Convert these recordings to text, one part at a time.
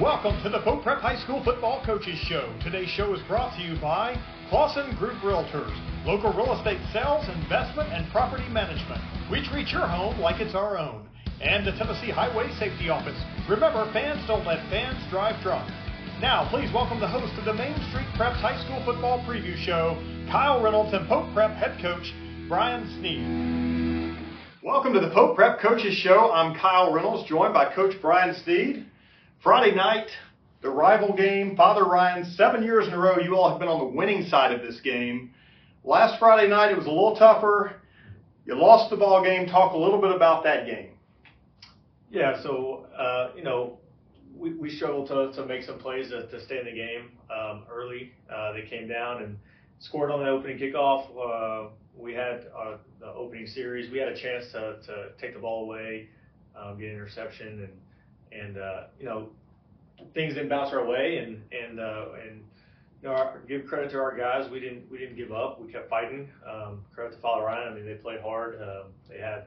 Welcome to the Pope Prep High School Football Coaches Show. Today's show is brought to you by Clausen Group Realtors, local real estate sales, investment, and property management. We treat your home like it's our own. And the Tennessee Highway Safety Office. Remember, fans don't let fans drive drunk. Now, please welcome the host of the Main Street Preps High School Football Preview Show, Kyle Reynolds and Pope Prep head coach Brian Sneed. Welcome to the Pope Prep Coaches Show. I'm Kyle Reynolds, joined by Coach Brian Sneed. Friday night, the rival game, Father Ryan, seven years in a row, you all have been on the winning side of this game. Last Friday night, it was a little tougher. You lost the ball game. Talk a little bit about that game. Yeah, so, uh, you know, we, we struggled to, to make some plays to, to stay in the game um, early. Uh, they came down and scored on the opening kickoff. Uh, we had uh, the opening series. We had a chance to, to take the ball away, um, get an interception, and and uh, you know things didn't bounce our way. And and uh, and you know, our, give credit to our guys. We didn't we didn't give up. We kept fighting. Um, credit to Father Ryan. I mean, they played hard. Um, they had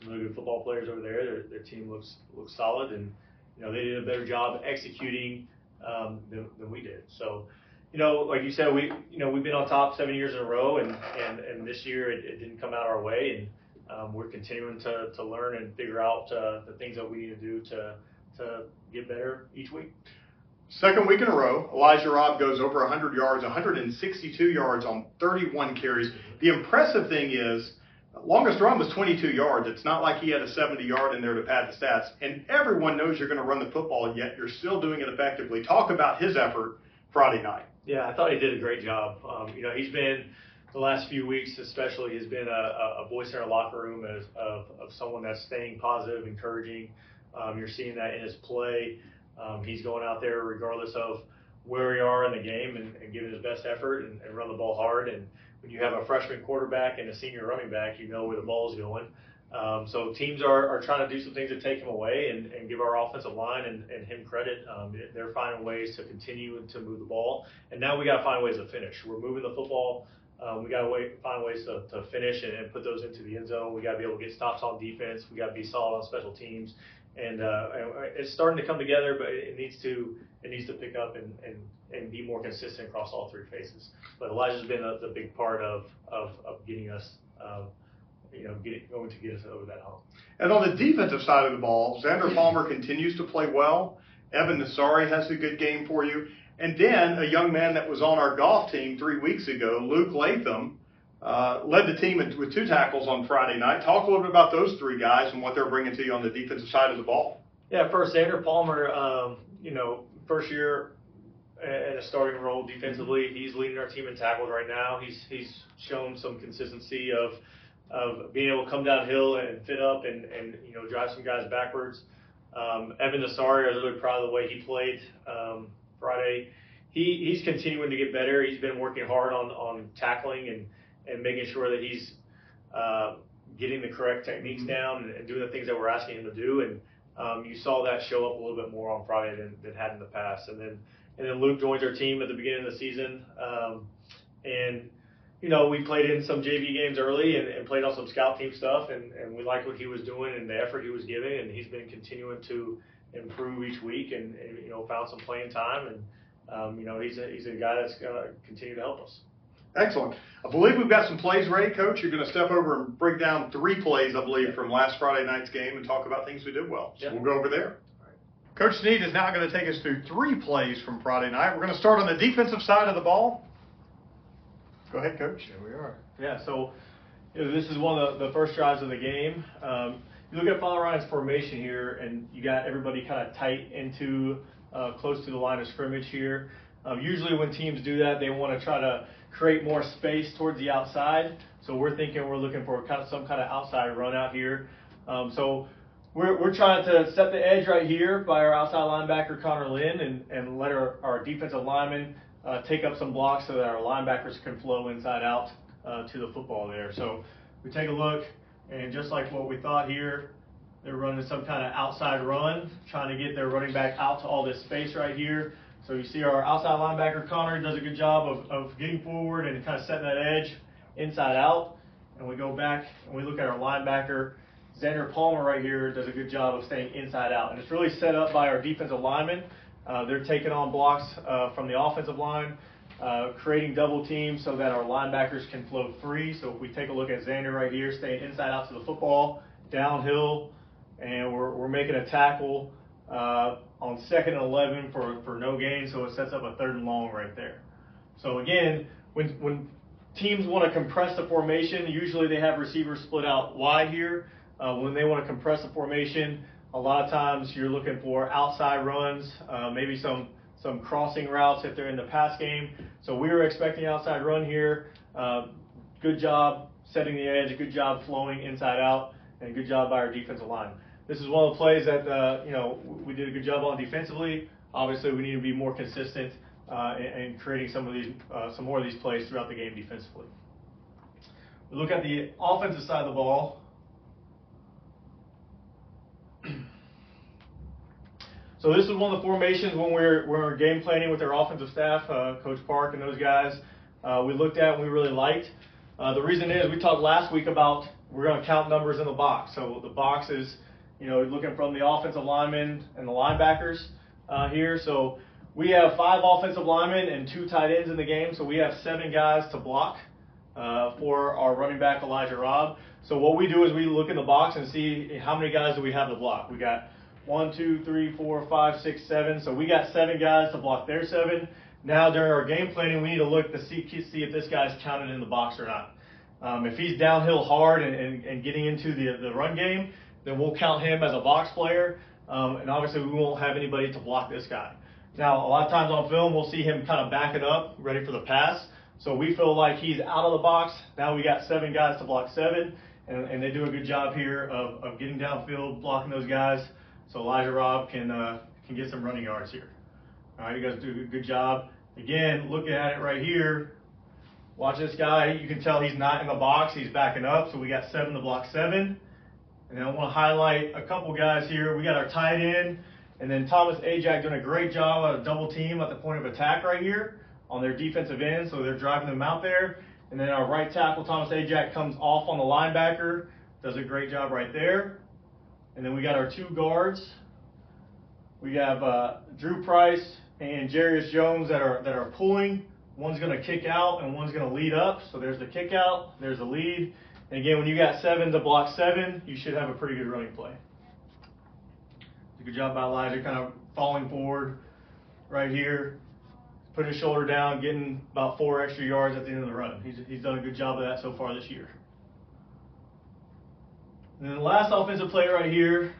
some really good football players over there. Their, their team looks looks solid and you know, they did a better job executing um, than, than we did. So, you know, like you said, we, you know, we've been on top seven years in a row, and and, and this year it, it didn't come out our way, and um, we're continuing to, to learn and figure out uh, the things that we need to do to to get better each week. Second week in a row, Elijah Robb goes over 100 yards, 162 yards on 31 carries. The impressive thing is Longest run was 22 yards. It's not like he had a 70 yard in there to pad the stats. And everyone knows you're going to run the football, yet you're still doing it effectively. Talk about his effort Friday night. Yeah, I thought he did a great job. Um, you know, he's been the last few weeks, especially, has been a, a voice in our locker room as, of, of someone that's staying positive, encouraging. Um, you're seeing that in his play. Um, he's going out there regardless of where we are in the game and, and giving his best effort and, and run the ball hard. And when you have a freshman quarterback and a senior running back, you know where the ball is going. Um, so teams are, are trying to do some things to take him away and, and give our offensive line and, and him credit. Um, they're finding ways to continue to move the ball, and now we got to find ways to finish. We're moving the football. Um, we got to find ways to, to finish and, and put those into the end zone. We got to be able to get stops on defense. We got to be solid on special teams, and, uh, it's starting to come together, but it needs to it needs to pick up and, and, and be more consistent across all three phases. But Elijah's been a, the big part of, of, of getting us, um, you know, getting, going to get us over that hump. And on the defensive side of the ball, Xander Palmer continues to play well. Evan Nasari has a good game for you. And then a young man that was on our golf team three weeks ago, Luke Latham, uh, led the team with two tackles on Friday night. Talk a little bit about those three guys and what they're bringing to you on the defensive side of the ball. Yeah, first, Xander Palmer, um, you know, first year in a starting role defensively. He's leading our team in tackles right now. He's he's shown some consistency of of being able to come downhill and fit up and, and you know drive some guys backwards. Um, Evan Nasari, I was really proud of the way he played um, Friday. He he's continuing to get better. He's been working hard on on tackling and and making sure that he's uh, getting the correct techniques mm-hmm. down and, and doing the things that we're asking him to do. And um, you saw that show up a little bit more on Friday than, than had in the past. And then and then Luke joins our team at the beginning of the season. Um, and you know, we played in some JV games early and, and played on some scout team stuff, and, and we liked what he was doing and the effort he was giving, and he's been continuing to improve each week, and, and you know, found some playing time, and um, you know, he's a he's a guy that's going to continue to help us. Excellent. I believe we've got some plays ready, Coach. You're going to step over and break down three plays, I believe, from last Friday night's game and talk about things we did well. So we'll go over there. Coach Sneed is now going to take us through three plays from Friday night. We're going to start on the defensive side of the ball. Go ahead, Coach. Here we are. Yeah, so you know, this is one of the, the first drives of the game. Um, you look at Father Ryan's formation here, and you got everybody kind of tight into uh, close to the line of scrimmage here. Um, usually, when teams do that, they want to try to create more space towards the outside. So we're thinking we're looking for kind of some kind of outside run out here. Um, so we're, we're trying to set the edge right here by our outside linebacker Connor Lynn and, and let our, our defensive linemen uh, take up some blocks so that our linebackers can flow inside out uh, to the football there. So we take a look, and just like what we thought here, they're running some kind of outside run, trying to get their running back out to all this space right here. So you see our outside linebacker Connor does a good job of, of getting forward and kind of setting that edge inside out. And we go back and we look at our linebacker. Xander Palmer right here does a good job of staying inside out. And it's really set up by our defensive linemen Uh, they're taking on blocks uh, from the offensive line, uh, creating double teams so that our linebackers can flow free. So if we take a look at Xander right here, staying inside out to the football, downhill, and we're, we're making a tackle uh, on second and 11 for, for no gain, so it sets up a third and long right there. So again, when, when teams want to compress the formation, usually they have receivers split out wide here. Uh, when they want to compress the formation, a lot of times you're looking for outside runs, uh, maybe some some crossing routes if they're in the pass game. So we were expecting outside run here. Uh, good job setting the edge, good job flowing inside out, and good job by our defensive line. This is one of the plays that uh, you know we did a good job on defensively. Obviously, we need to be more consistent uh, in, creating some of these uh, some more of these plays throughout the game defensively. We look at the offensive side of the ball. So this is one of the formations when we are when we are game planning with our offensive staff, uh, Coach Park and those guys. Uh, we looked at and we really liked. Uh, the reason is we talked last week about we're going to count numbers in the box. So the box is, you know, looking from the offensive linemen and the linebackers uh, here. So we have five offensive linemen and two tight ends in the game. So we have seven guys to block uh, for our running back Elijah Robb. So what we do is we look in the box and see how many guys do we have to block. We got one, two, three, four, five, six, seven. So we got seven guys to block their seven. Now during our game planning, we need to look to see, see if this guy's counted in the box or not. Um, if he's downhill hard and, and, and getting into the, the run game, then we'll count him as a box player. Um, and obviously we won't have anybody to block this guy. Now, a lot of times on film, we'll see him kind of back it up, ready for the pass. So we feel like he's out of the box. Now we got seven guys to block seven, and, and they do a good job here of, of getting downfield, blocking those guys. So Elijah Robb can uh, can get some running yards here. All right, you guys do a good job. Again, looking at it right here. Watch this guy. You can tell he's not in the box. He's backing up. So we got seven to block seven. And I want to highlight a couple guys here. We got our tight end, and then Thomas Ajak doing a great job at a double team at the point of attack right here on their defensive end. So they're driving them out there. And then our right tackle, Thomas Ajak, comes off on the linebacker, does a great job right there. And then we got our two guards. We have uh, Drew Price and Jarius Jones that are that are pulling. One's going to kick out and one's going to lead up. So there's the kick out, there's the lead. And again, when you got seven to block seven, you should have a pretty good running play. Good job by Elijah, kind of falling forward right here, putting his shoulder down, getting about four extra yards at the end of the run. He's, he's done a good job of that so far this year. And then the last offensive play right here,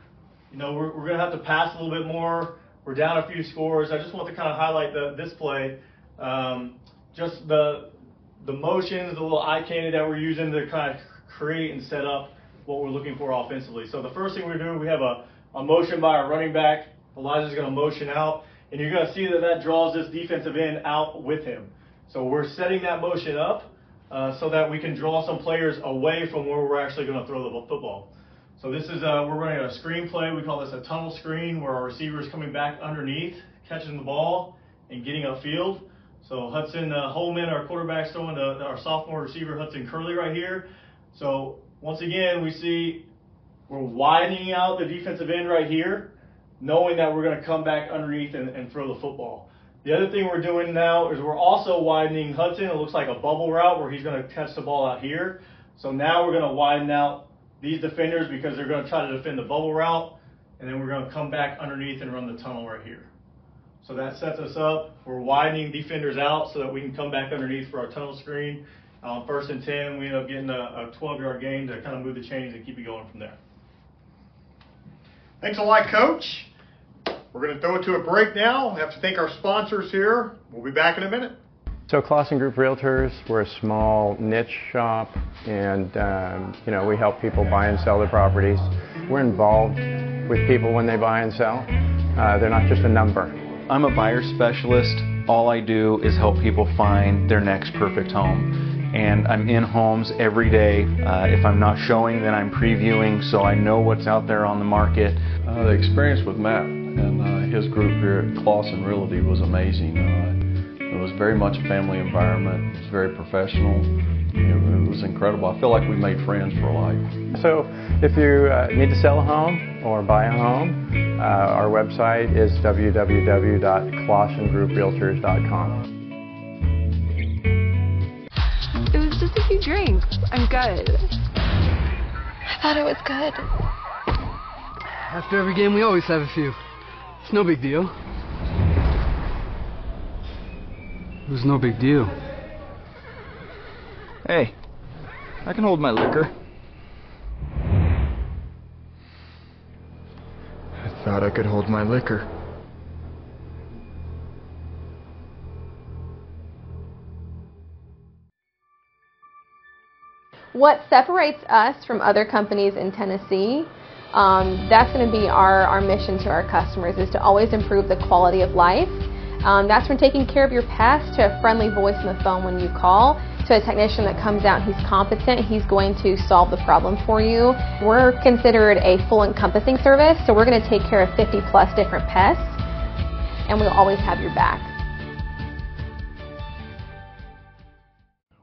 you know, we're, we're going to have to pass a little bit more. We're down a few scores. I just want to kind of highlight the, this play. Um, just the the motions, the little eye candy that we're using to kind of create and set up what we're looking for offensively. So the first thing we're doing, we have a, a motion by our running back. Elijah's going to motion out, and you're going to see that that draws this defensive end out with him. So we're setting that motion up uh, so that we can draw some players away from where we're actually going to throw the football. So this is, uh, we're running a screen play. We call this a tunnel screen where our receiver is coming back underneath, catching the ball, and getting upfield. So Hudson uh, Holman, our quarterback, throwing the, our sophomore receiver, Hudson Curley, right here. So once again, we see we're widening out the defensive end right here, knowing that we're going to come back underneath and, and throw the football. The other thing we're doing now is we're also widening Hudson. It looks like a bubble route where he's going to catch the ball out here. So now we're going to widen out these defenders because they're going to try to defend the bubble route. And then we're going to come back underneath and run the tunnel right here. So that sets us up. We're widening defenders out so that we can come back underneath for our tunnel screen. Um, first and 10, we end up getting a, a 12 yard gain to kind of move the chains and keep it going from there. Thanks a lot, Coach. We're going to throw it to a break now. We have to thank our sponsors here. We'll be back in a minute. So Clausen Group Realtors, we're a small niche shop, and um, you know we help people buy and sell their properties. We're involved with people when they buy and sell. Uh, they're not just a number. I'm a buyer specialist. All I do is help people find their next perfect home. And I'm in homes every day. Uh, if I'm not showing, then I'm previewing, so I know what's out there on the market. Uh, the experience with Matt and uh, his group here at Clausen Realty was amazing. Uh, it was very much a family environment. It was very professional. It, was incredible. I feel like we made friends for life. So, if you uh, need to sell a home or buy a home, Uh, our website is www.clausengrouprealtors.com. I'm good. I thought it was good. After every game, we always have a few. It's no big deal. It was no big deal. Hey, I can hold my liquor. I thought I could hold my liquor. What separates us from other companies in Tennessee, um, that's going to be our, our mission to our customers, is to always improve the quality of life. Um, that's from taking care of your pets to a friendly voice on the phone when you call, to a technician that comes out he's competent, he's going to solve the problem for you. We're considered a full encompassing service, so we're going to take care of 50 plus different pests, and we'll always have your back.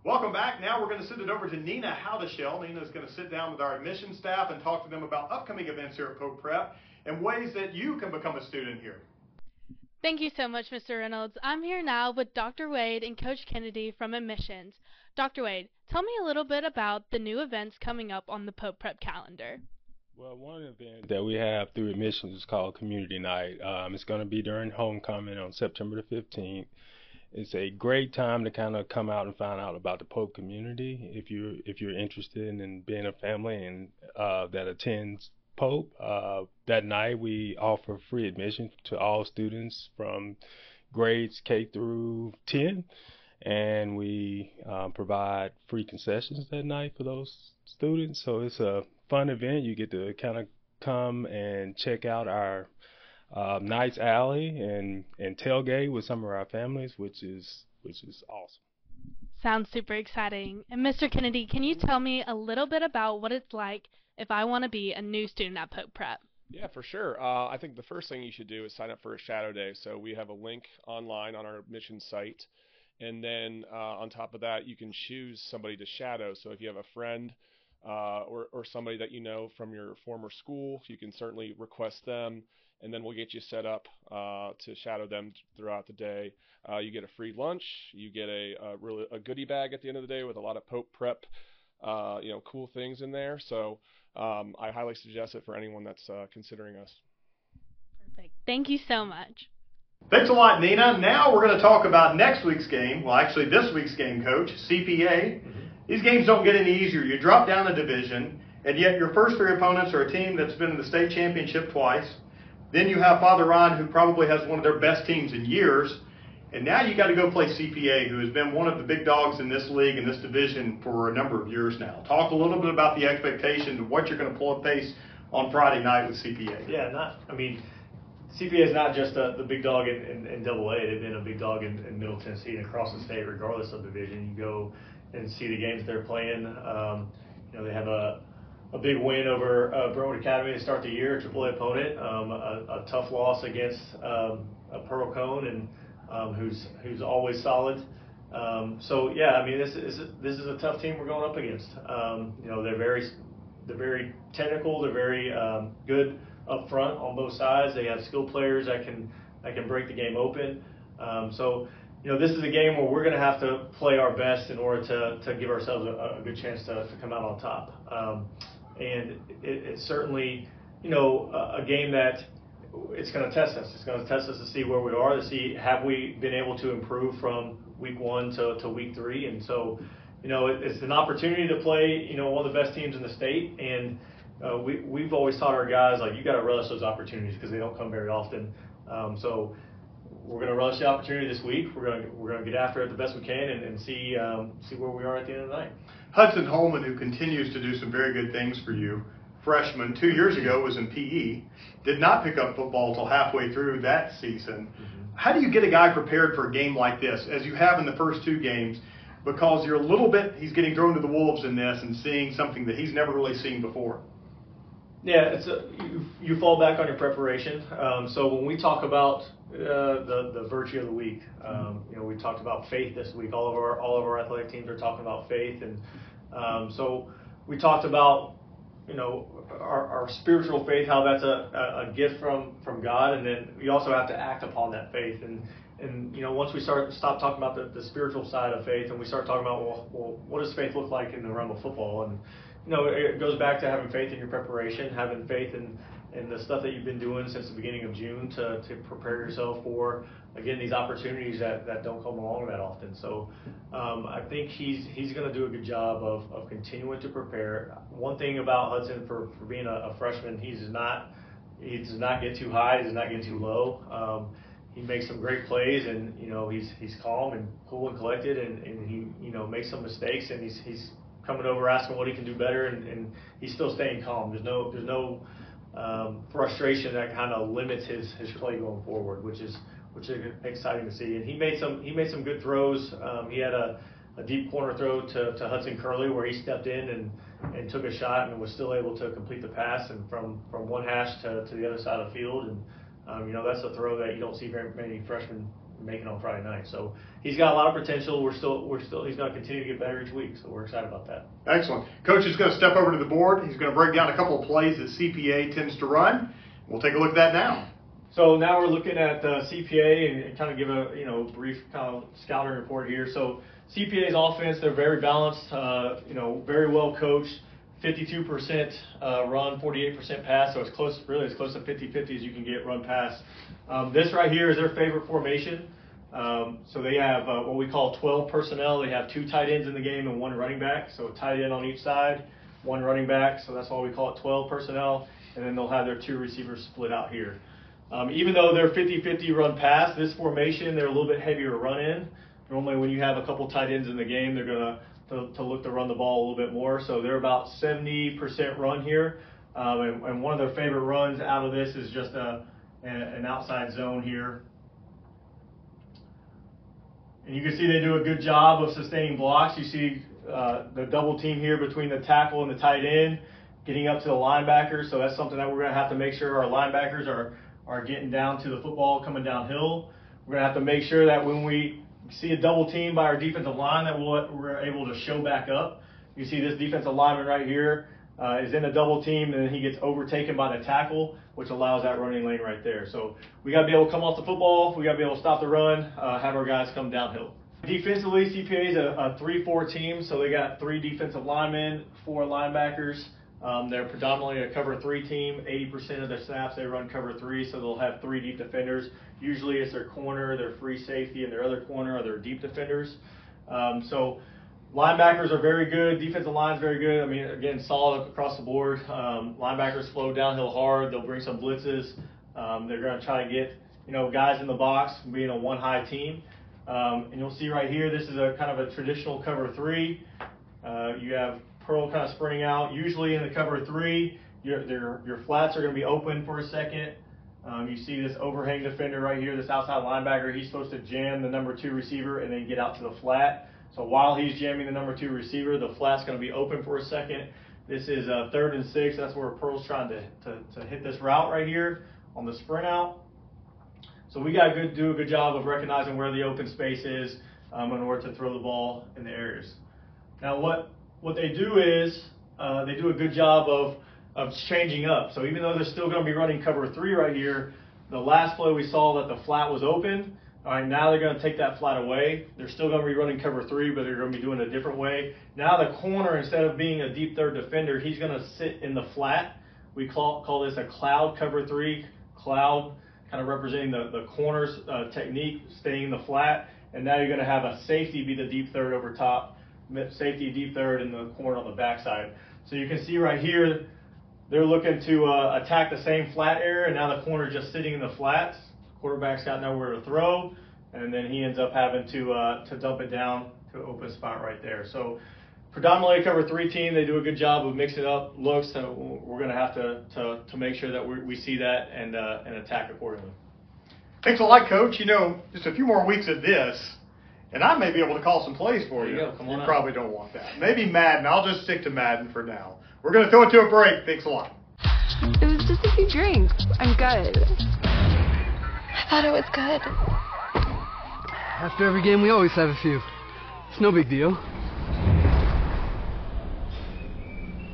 Welcome back. Now we're going to send it over to Nina Howdeshell. Nina is going to sit down with our admission staff and talk to them about upcoming events here at Pope Prep and ways that you can become a student here. Thank you so much, Mr. Reynolds. I'm here now with Dr. Wade and Coach Kennedy from Admissions. Dr. Wade, tell me a little bit about the new events coming up on the Pope Prep calendar. Well, one event that we have through admissions is called Community Night. Um, it's going to be during homecoming on September the 15th. It's a great time to kind of come out and find out about the Pope community. If you're if you're interested in being a family and uh, that attends Pope, uh, that night we offer free admission to all students from grades K through 10, and we um, provide free concessions that night for those students. So it's a fun event. You get to kind of come and check out our uh, Knights Alley and and tailgate with some of our families, which is which is awesome. Sounds super exciting. And Mr. Kennedy, can you tell me a little bit about what it's like if I want to be a new student at Pope Prep? Yeah, for sure. Uh, I think the first thing you should do is sign up for a shadow day. So we have a link online on our admission site. And then uh, on top of that, you can choose somebody to shadow. So if you have a friend uh, or, or somebody that you know from your former school, you can certainly request them and then we'll get you set up uh, to shadow them throughout the day. Uh, you get a free lunch, you get a, a, really a goodie bag at the end of the day with a lot of Pope Prep, uh, you know, cool things in there. So um, I highly suggest it for anyone that's uh, considering us. Perfect. Thank you so much. Thanks a lot, Nina. Now we're going to talk about next week's game. Well, actually, this week's game, Coach, CPA. These games don't get any easier. You drop down a division, and yet your first three opponents are a team that's been in the state championship twice then you have Father Ryan, who probably has one of their best teams in years. And now you got to go play CPA, who has been one of the big dogs in this league and this division for a number of years now. Talk a little bit about the expectations of what you're going to pull a pace on Friday night with CPA. Yeah, not. I mean, CPA is not just a, the big dog in, in, in Double A. They've been a big dog in, in Middle Tennessee and across the state, regardless of division. You go and see the games they're playing. Um, you know, they have a a big win over uh, Brentwood Academy to start the year, a AAA opponent. Um, a, a, tough loss against um, Pearl-Cohn, and um, who's who's always solid. Um, so yeah, I mean this is this is a tough team we're going up against. Um, you know they're very they're very technical. They're very um, good up front on both sides. They have skilled players that can that can break the game open. so you know, this is a game where we're going to have to play our best in order to, to give ourselves a, a good chance to, to come out on top. Um, and it, it's certainly, you know, a, a game that it's going to test us. It's going to test us to see where we are, to see have we been able to improve from week one to, to week three. And so, you know, it, it's an opportunity to play, you know, one of the best teams in the state. And uh, we, we've always taught our guys, like, you got to relish those opportunities because they don't come very often. Um, so we're going to relish the opportunity this week. We're going to, we're going to get after it the best we can and, and see, um, see where we are at the end of the night. Hudson Holman, who continues to do some very good things for you, freshman, two years ago was in PE, did not pick up football until halfway through that season. Mm-hmm. How do you get a guy prepared for a game like this, as you have in the first two games? Because you're a little bit, he's getting thrown to the wolves in this and seeing something that he's never really seen before. Yeah, it's a, you, you fall back on your preparation. Um, so when we talk about uh, the the virtue of the week, um, you know, we talked about faith this week. All of our all of our athletic teams are talking about faith, and um, so we talked about you know, our, our spiritual faith, how that's a, a, gift from, from God, and then we also have to act upon that faith. And, and you know, once we start stop talking about the, the spiritual side of faith, and we start talking about, well, well, what does faith look like in the realm of football? And you know, it goes back to having faith in your preparation, having faith in and the stuff that you've been doing since the beginning of June to, to prepare yourself for again these opportunities that, that don't come along that often. So um, I think he's he's going to do a good job of, of continuing to prepare. One thing about Hudson for, for being a, a freshman, he does not he does not get too high, he does not get too low. Um, he makes some great plays, and you know he's he's calm and cool and collected, and, and he you know makes some mistakes, and he's he's coming over asking what he can do better, and, and he's still staying calm. There's no there's no um, frustration that kind of limits his, his play going forward, which is which is exciting to see. And he made some he made some good throws. Um, he had a, a deep corner throw to, to Hudson Curley where he stepped in and, and took a shot and was still able to complete the pass and from, from one hash to, to the other side of the field. And um, you know that's a throw that you don't see very many freshmen making on Friday night. So he's got a lot of potential. We're still, we're still, he's going to continue to get better each week. So we're excited about that. Excellent. Coach is going to step over to the board. He's going to break down a couple of plays that CPA tends to run. We'll take a look at that now. So now we're looking at uh, CPA and, and, kind of give a you know brief kind of scouting report here. So CPA's offense, they're very balanced. Uh, you know, very well coached. 52% uh, run, 48% pass, so it's close, really as close to 50-50 as you can get run pass. Um, this right here is their favorite formation. Um, so they have uh, what we call 12 personnel. They have two tight ends in the game and one running back. So tight end on each side, one running back. So that's why we call it 12 personnel. And then they'll have their two receivers split out here. Um, even though they're 50-50 run pass, this formation they're a little bit heavier run in. Normally, when you have a couple tight ends in the game, they're gonna to, to look to run the ball a little bit more. So they're about 70% run here. Um, and, and, one of their favorite runs out of this is just a, a, an outside zone here. And you can see they do a good job of sustaining blocks. You see uh, the double team here between the tackle and the tight end, getting up to the linebacker. So that's something that we're going to have to make sure our linebackers are, are getting down to the football coming downhill. We're going to have to make sure that when we see a double team by our defensive line that we're able to show back up. You see this defensive lineman right here uh, is in a double team, and then he gets overtaken by the tackle, which allows that running lane right there. So we got to be able to come off the football. We got to be able to stop the run, uh, have our guys come downhill. Defensively, CPA is a, a 3-4 team, so they got three defensive linemen, four linebackers. Um, they're predominantly a cover three team. 80% of their snaps they run cover three, so they'll have three deep defenders. Usually it's their corner, their free safety, and their other corner are their deep defenders. Um, so linebackers are very good. Defensive line's very good. I mean, again, solid across the board. Um, linebackers flow downhill hard. They'll bring some blitzes. Um, they're going to try to get you know guys in the box, being a one high team. Um, and you'll see right here, this is a kind of a traditional cover three. Uh, you have Pearl kind of sprinting out. Usually in the cover three, your, your, your flats are going to be open for a second. Um, you see this overhang defender right here, this outside linebacker. He's supposed to jam the number two receiver and then get out to the flat. So while he's jamming the number two receiver, the flat's going to be open for a second. This is a third and six. That's where Pearl's trying to, to, to hit this route right here on the sprint out. So we got to do a good job of recognizing where the open space is um, in order to throw the ball in the areas. Now what what they do is uh, they do a good job of, of changing up. So even though they're still going to be running cover three right here, the last play we saw that the flat was open. All right, now they're going to take that flat away. They're still going to be running cover three, but they're going to be doing it a different way. Now the corner, instead of being a deep third defender, he's going to sit in the flat. We call, call this a cloud cover three. Cloud kind of representing the, the corners uh, technique, staying in the flat. And now you're going to have a safety be the deep third over top safety deep third in the corner on the backside. So you can see right here, they're looking to uh, attack the same flat area, and now the corner is just sitting in the flats. Quarterback's got nowhere to throw, and then he ends up having to uh, to dump it down to open spot right there. So predominantly cover three team, they do a good job of mixing up looks, and we're going to have to, to to make sure that we, we see that and uh, and attack accordingly. Thanks a lot, Coach. You know, just a few more weeks of this, and I may be able to call some plays for you. You, you probably don't want that. Maybe Madden. I'll just stick to Madden for now. We're going to throw it to a break. Thanks a lot. It was just a few drinks. I'm good. I thought it was good. After every game, we always have a few. It's no big deal.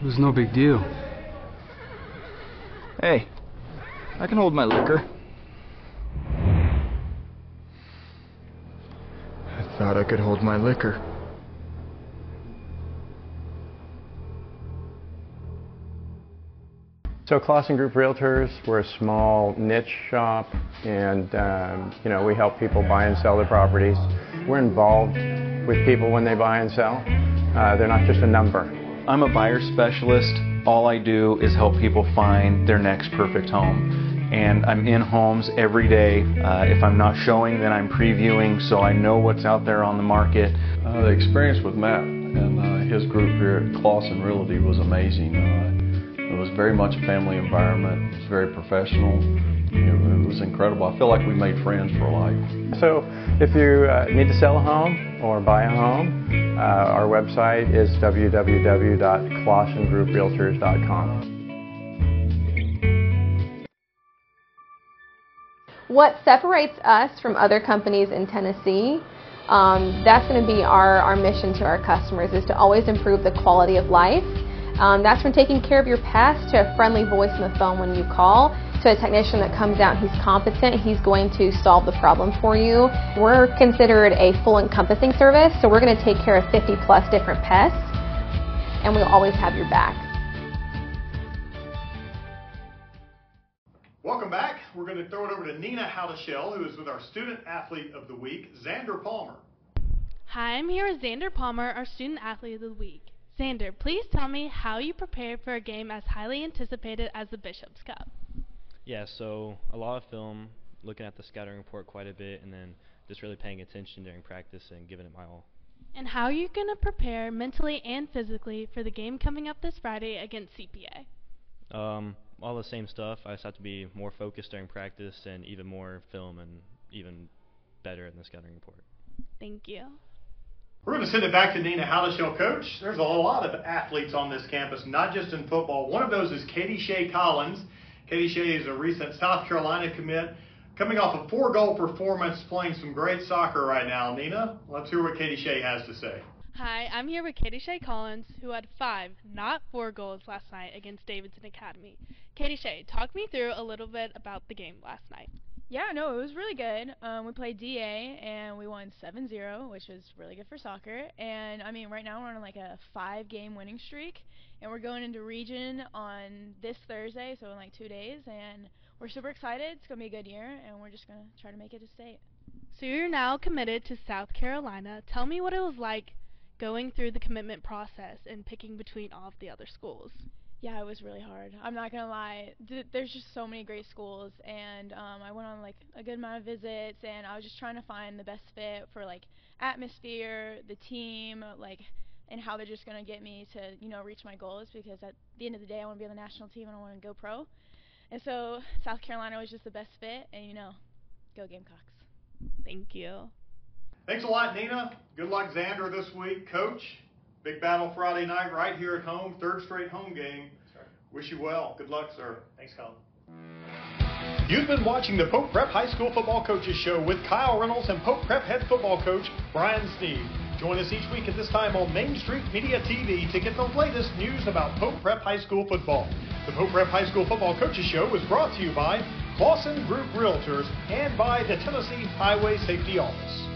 It was no big deal. Hey, I can hold my liquor. I thought I could hold my liquor. So Clausen Group Realtors, we're a small niche shop, and um, you know we help people buy and sell their properties. We're involved with people when they buy and sell. Uh, they're not just a number. I'm a buyer specialist. All I do is help people find their next perfect home. And I'm in homes every day. Uh, if I'm not showing, then I'm previewing, so I know what's out there on the market. Uh, the experience with Matt and uh, his group here at Clausen Realty was amazing. It was very much a family environment. It was very professional. It was incredible. I feel like we made friends for life. So, if you uh, need to sell a home or buy a home, uh, our website is www.clausengrouprealtors.com. What separates us from other companies in Tennessee um, that's going to be our, our mission to our customers is to always improve the quality of life um, that's from taking care of your pest to a friendly voice on the phone when you call to a technician that comes out, he's competent, he's going to solve the problem for you. We're considered a full encompassing service, so we're going to take care of 50 plus different pests, and we'll always have your back. Welcome back. We're going to throw it over to Nina Howdeshell, who is with our Student Athlete of the Week, Xander Palmer. Hi, I'm here with Xander Palmer, our Student Athlete of the Week. Xander, please tell me how you prepared for a game as highly anticipated as the Bishop's Cup. Yeah, so a lot of film, looking at the scouting report quite a bit, and then just really paying attention during practice and giving it my all. And how are you going to prepare mentally and physically for the game coming up this Friday against CPA? Um, all the same stuff. I just have to be more focused during practice and even more film and even better in the scouting report. Thank you. We're going to send it back to Nina Howdeshell, coach. There's a lot of athletes on this campus, not just in football. One of those is Katie Shea Collins. Katie Shea is a recent South Carolina commit, coming off a four-goal performance, playing some great soccer right now. Nina, let's hear what Katie Shea has to say. Hi, I'm here with Katie Shea Collins, who had five, not four goals last night against Davidson Academy. Katie Shea, talk me through a little bit about the game last night. Yeah, no, it was really good. Um, we played DA and we won 7-0, which was really good for soccer. And I mean, right now we're on like a five-game winning streak, and we're going into region on this Thursday, so in like two days. And we're super excited. It's gonna be a good year, and we're just gonna try to make it to state. So you're now committed to South Carolina. Tell me what it was like going through the commitment process and picking between all of the other schools yeah, it was really hard. I'm not gonna lie. D- there's just so many great schools, and um, I went on like a good amount of visits, and I was just trying to find the best fit for like atmosphere, the team, like, and how they're just gonna get me to you know reach my goals. Because at the end of the day, I want to be on the national team and I want to go pro. And so South Carolina was just the best fit, and you know, go Gamecocks. Thank you. Thanks a lot, Nina. Good luck, Xander, this week, Coach. Big battle Friday night right here at home, third straight home game. Wish you well. Good luck, sir. Thanks, Colin. You've been watching the Pope Prep High School Football Coaches Show with Kyle Reynolds and Pope Prep head football coach Brian Sneed. Join us each week at this time on Main Street Media TV to get the latest news about Pope Prep High School football. The Pope Prep High School Football Coaches Show is brought to you by Clausen Group Realtors and by the Tennessee Highway Safety Office.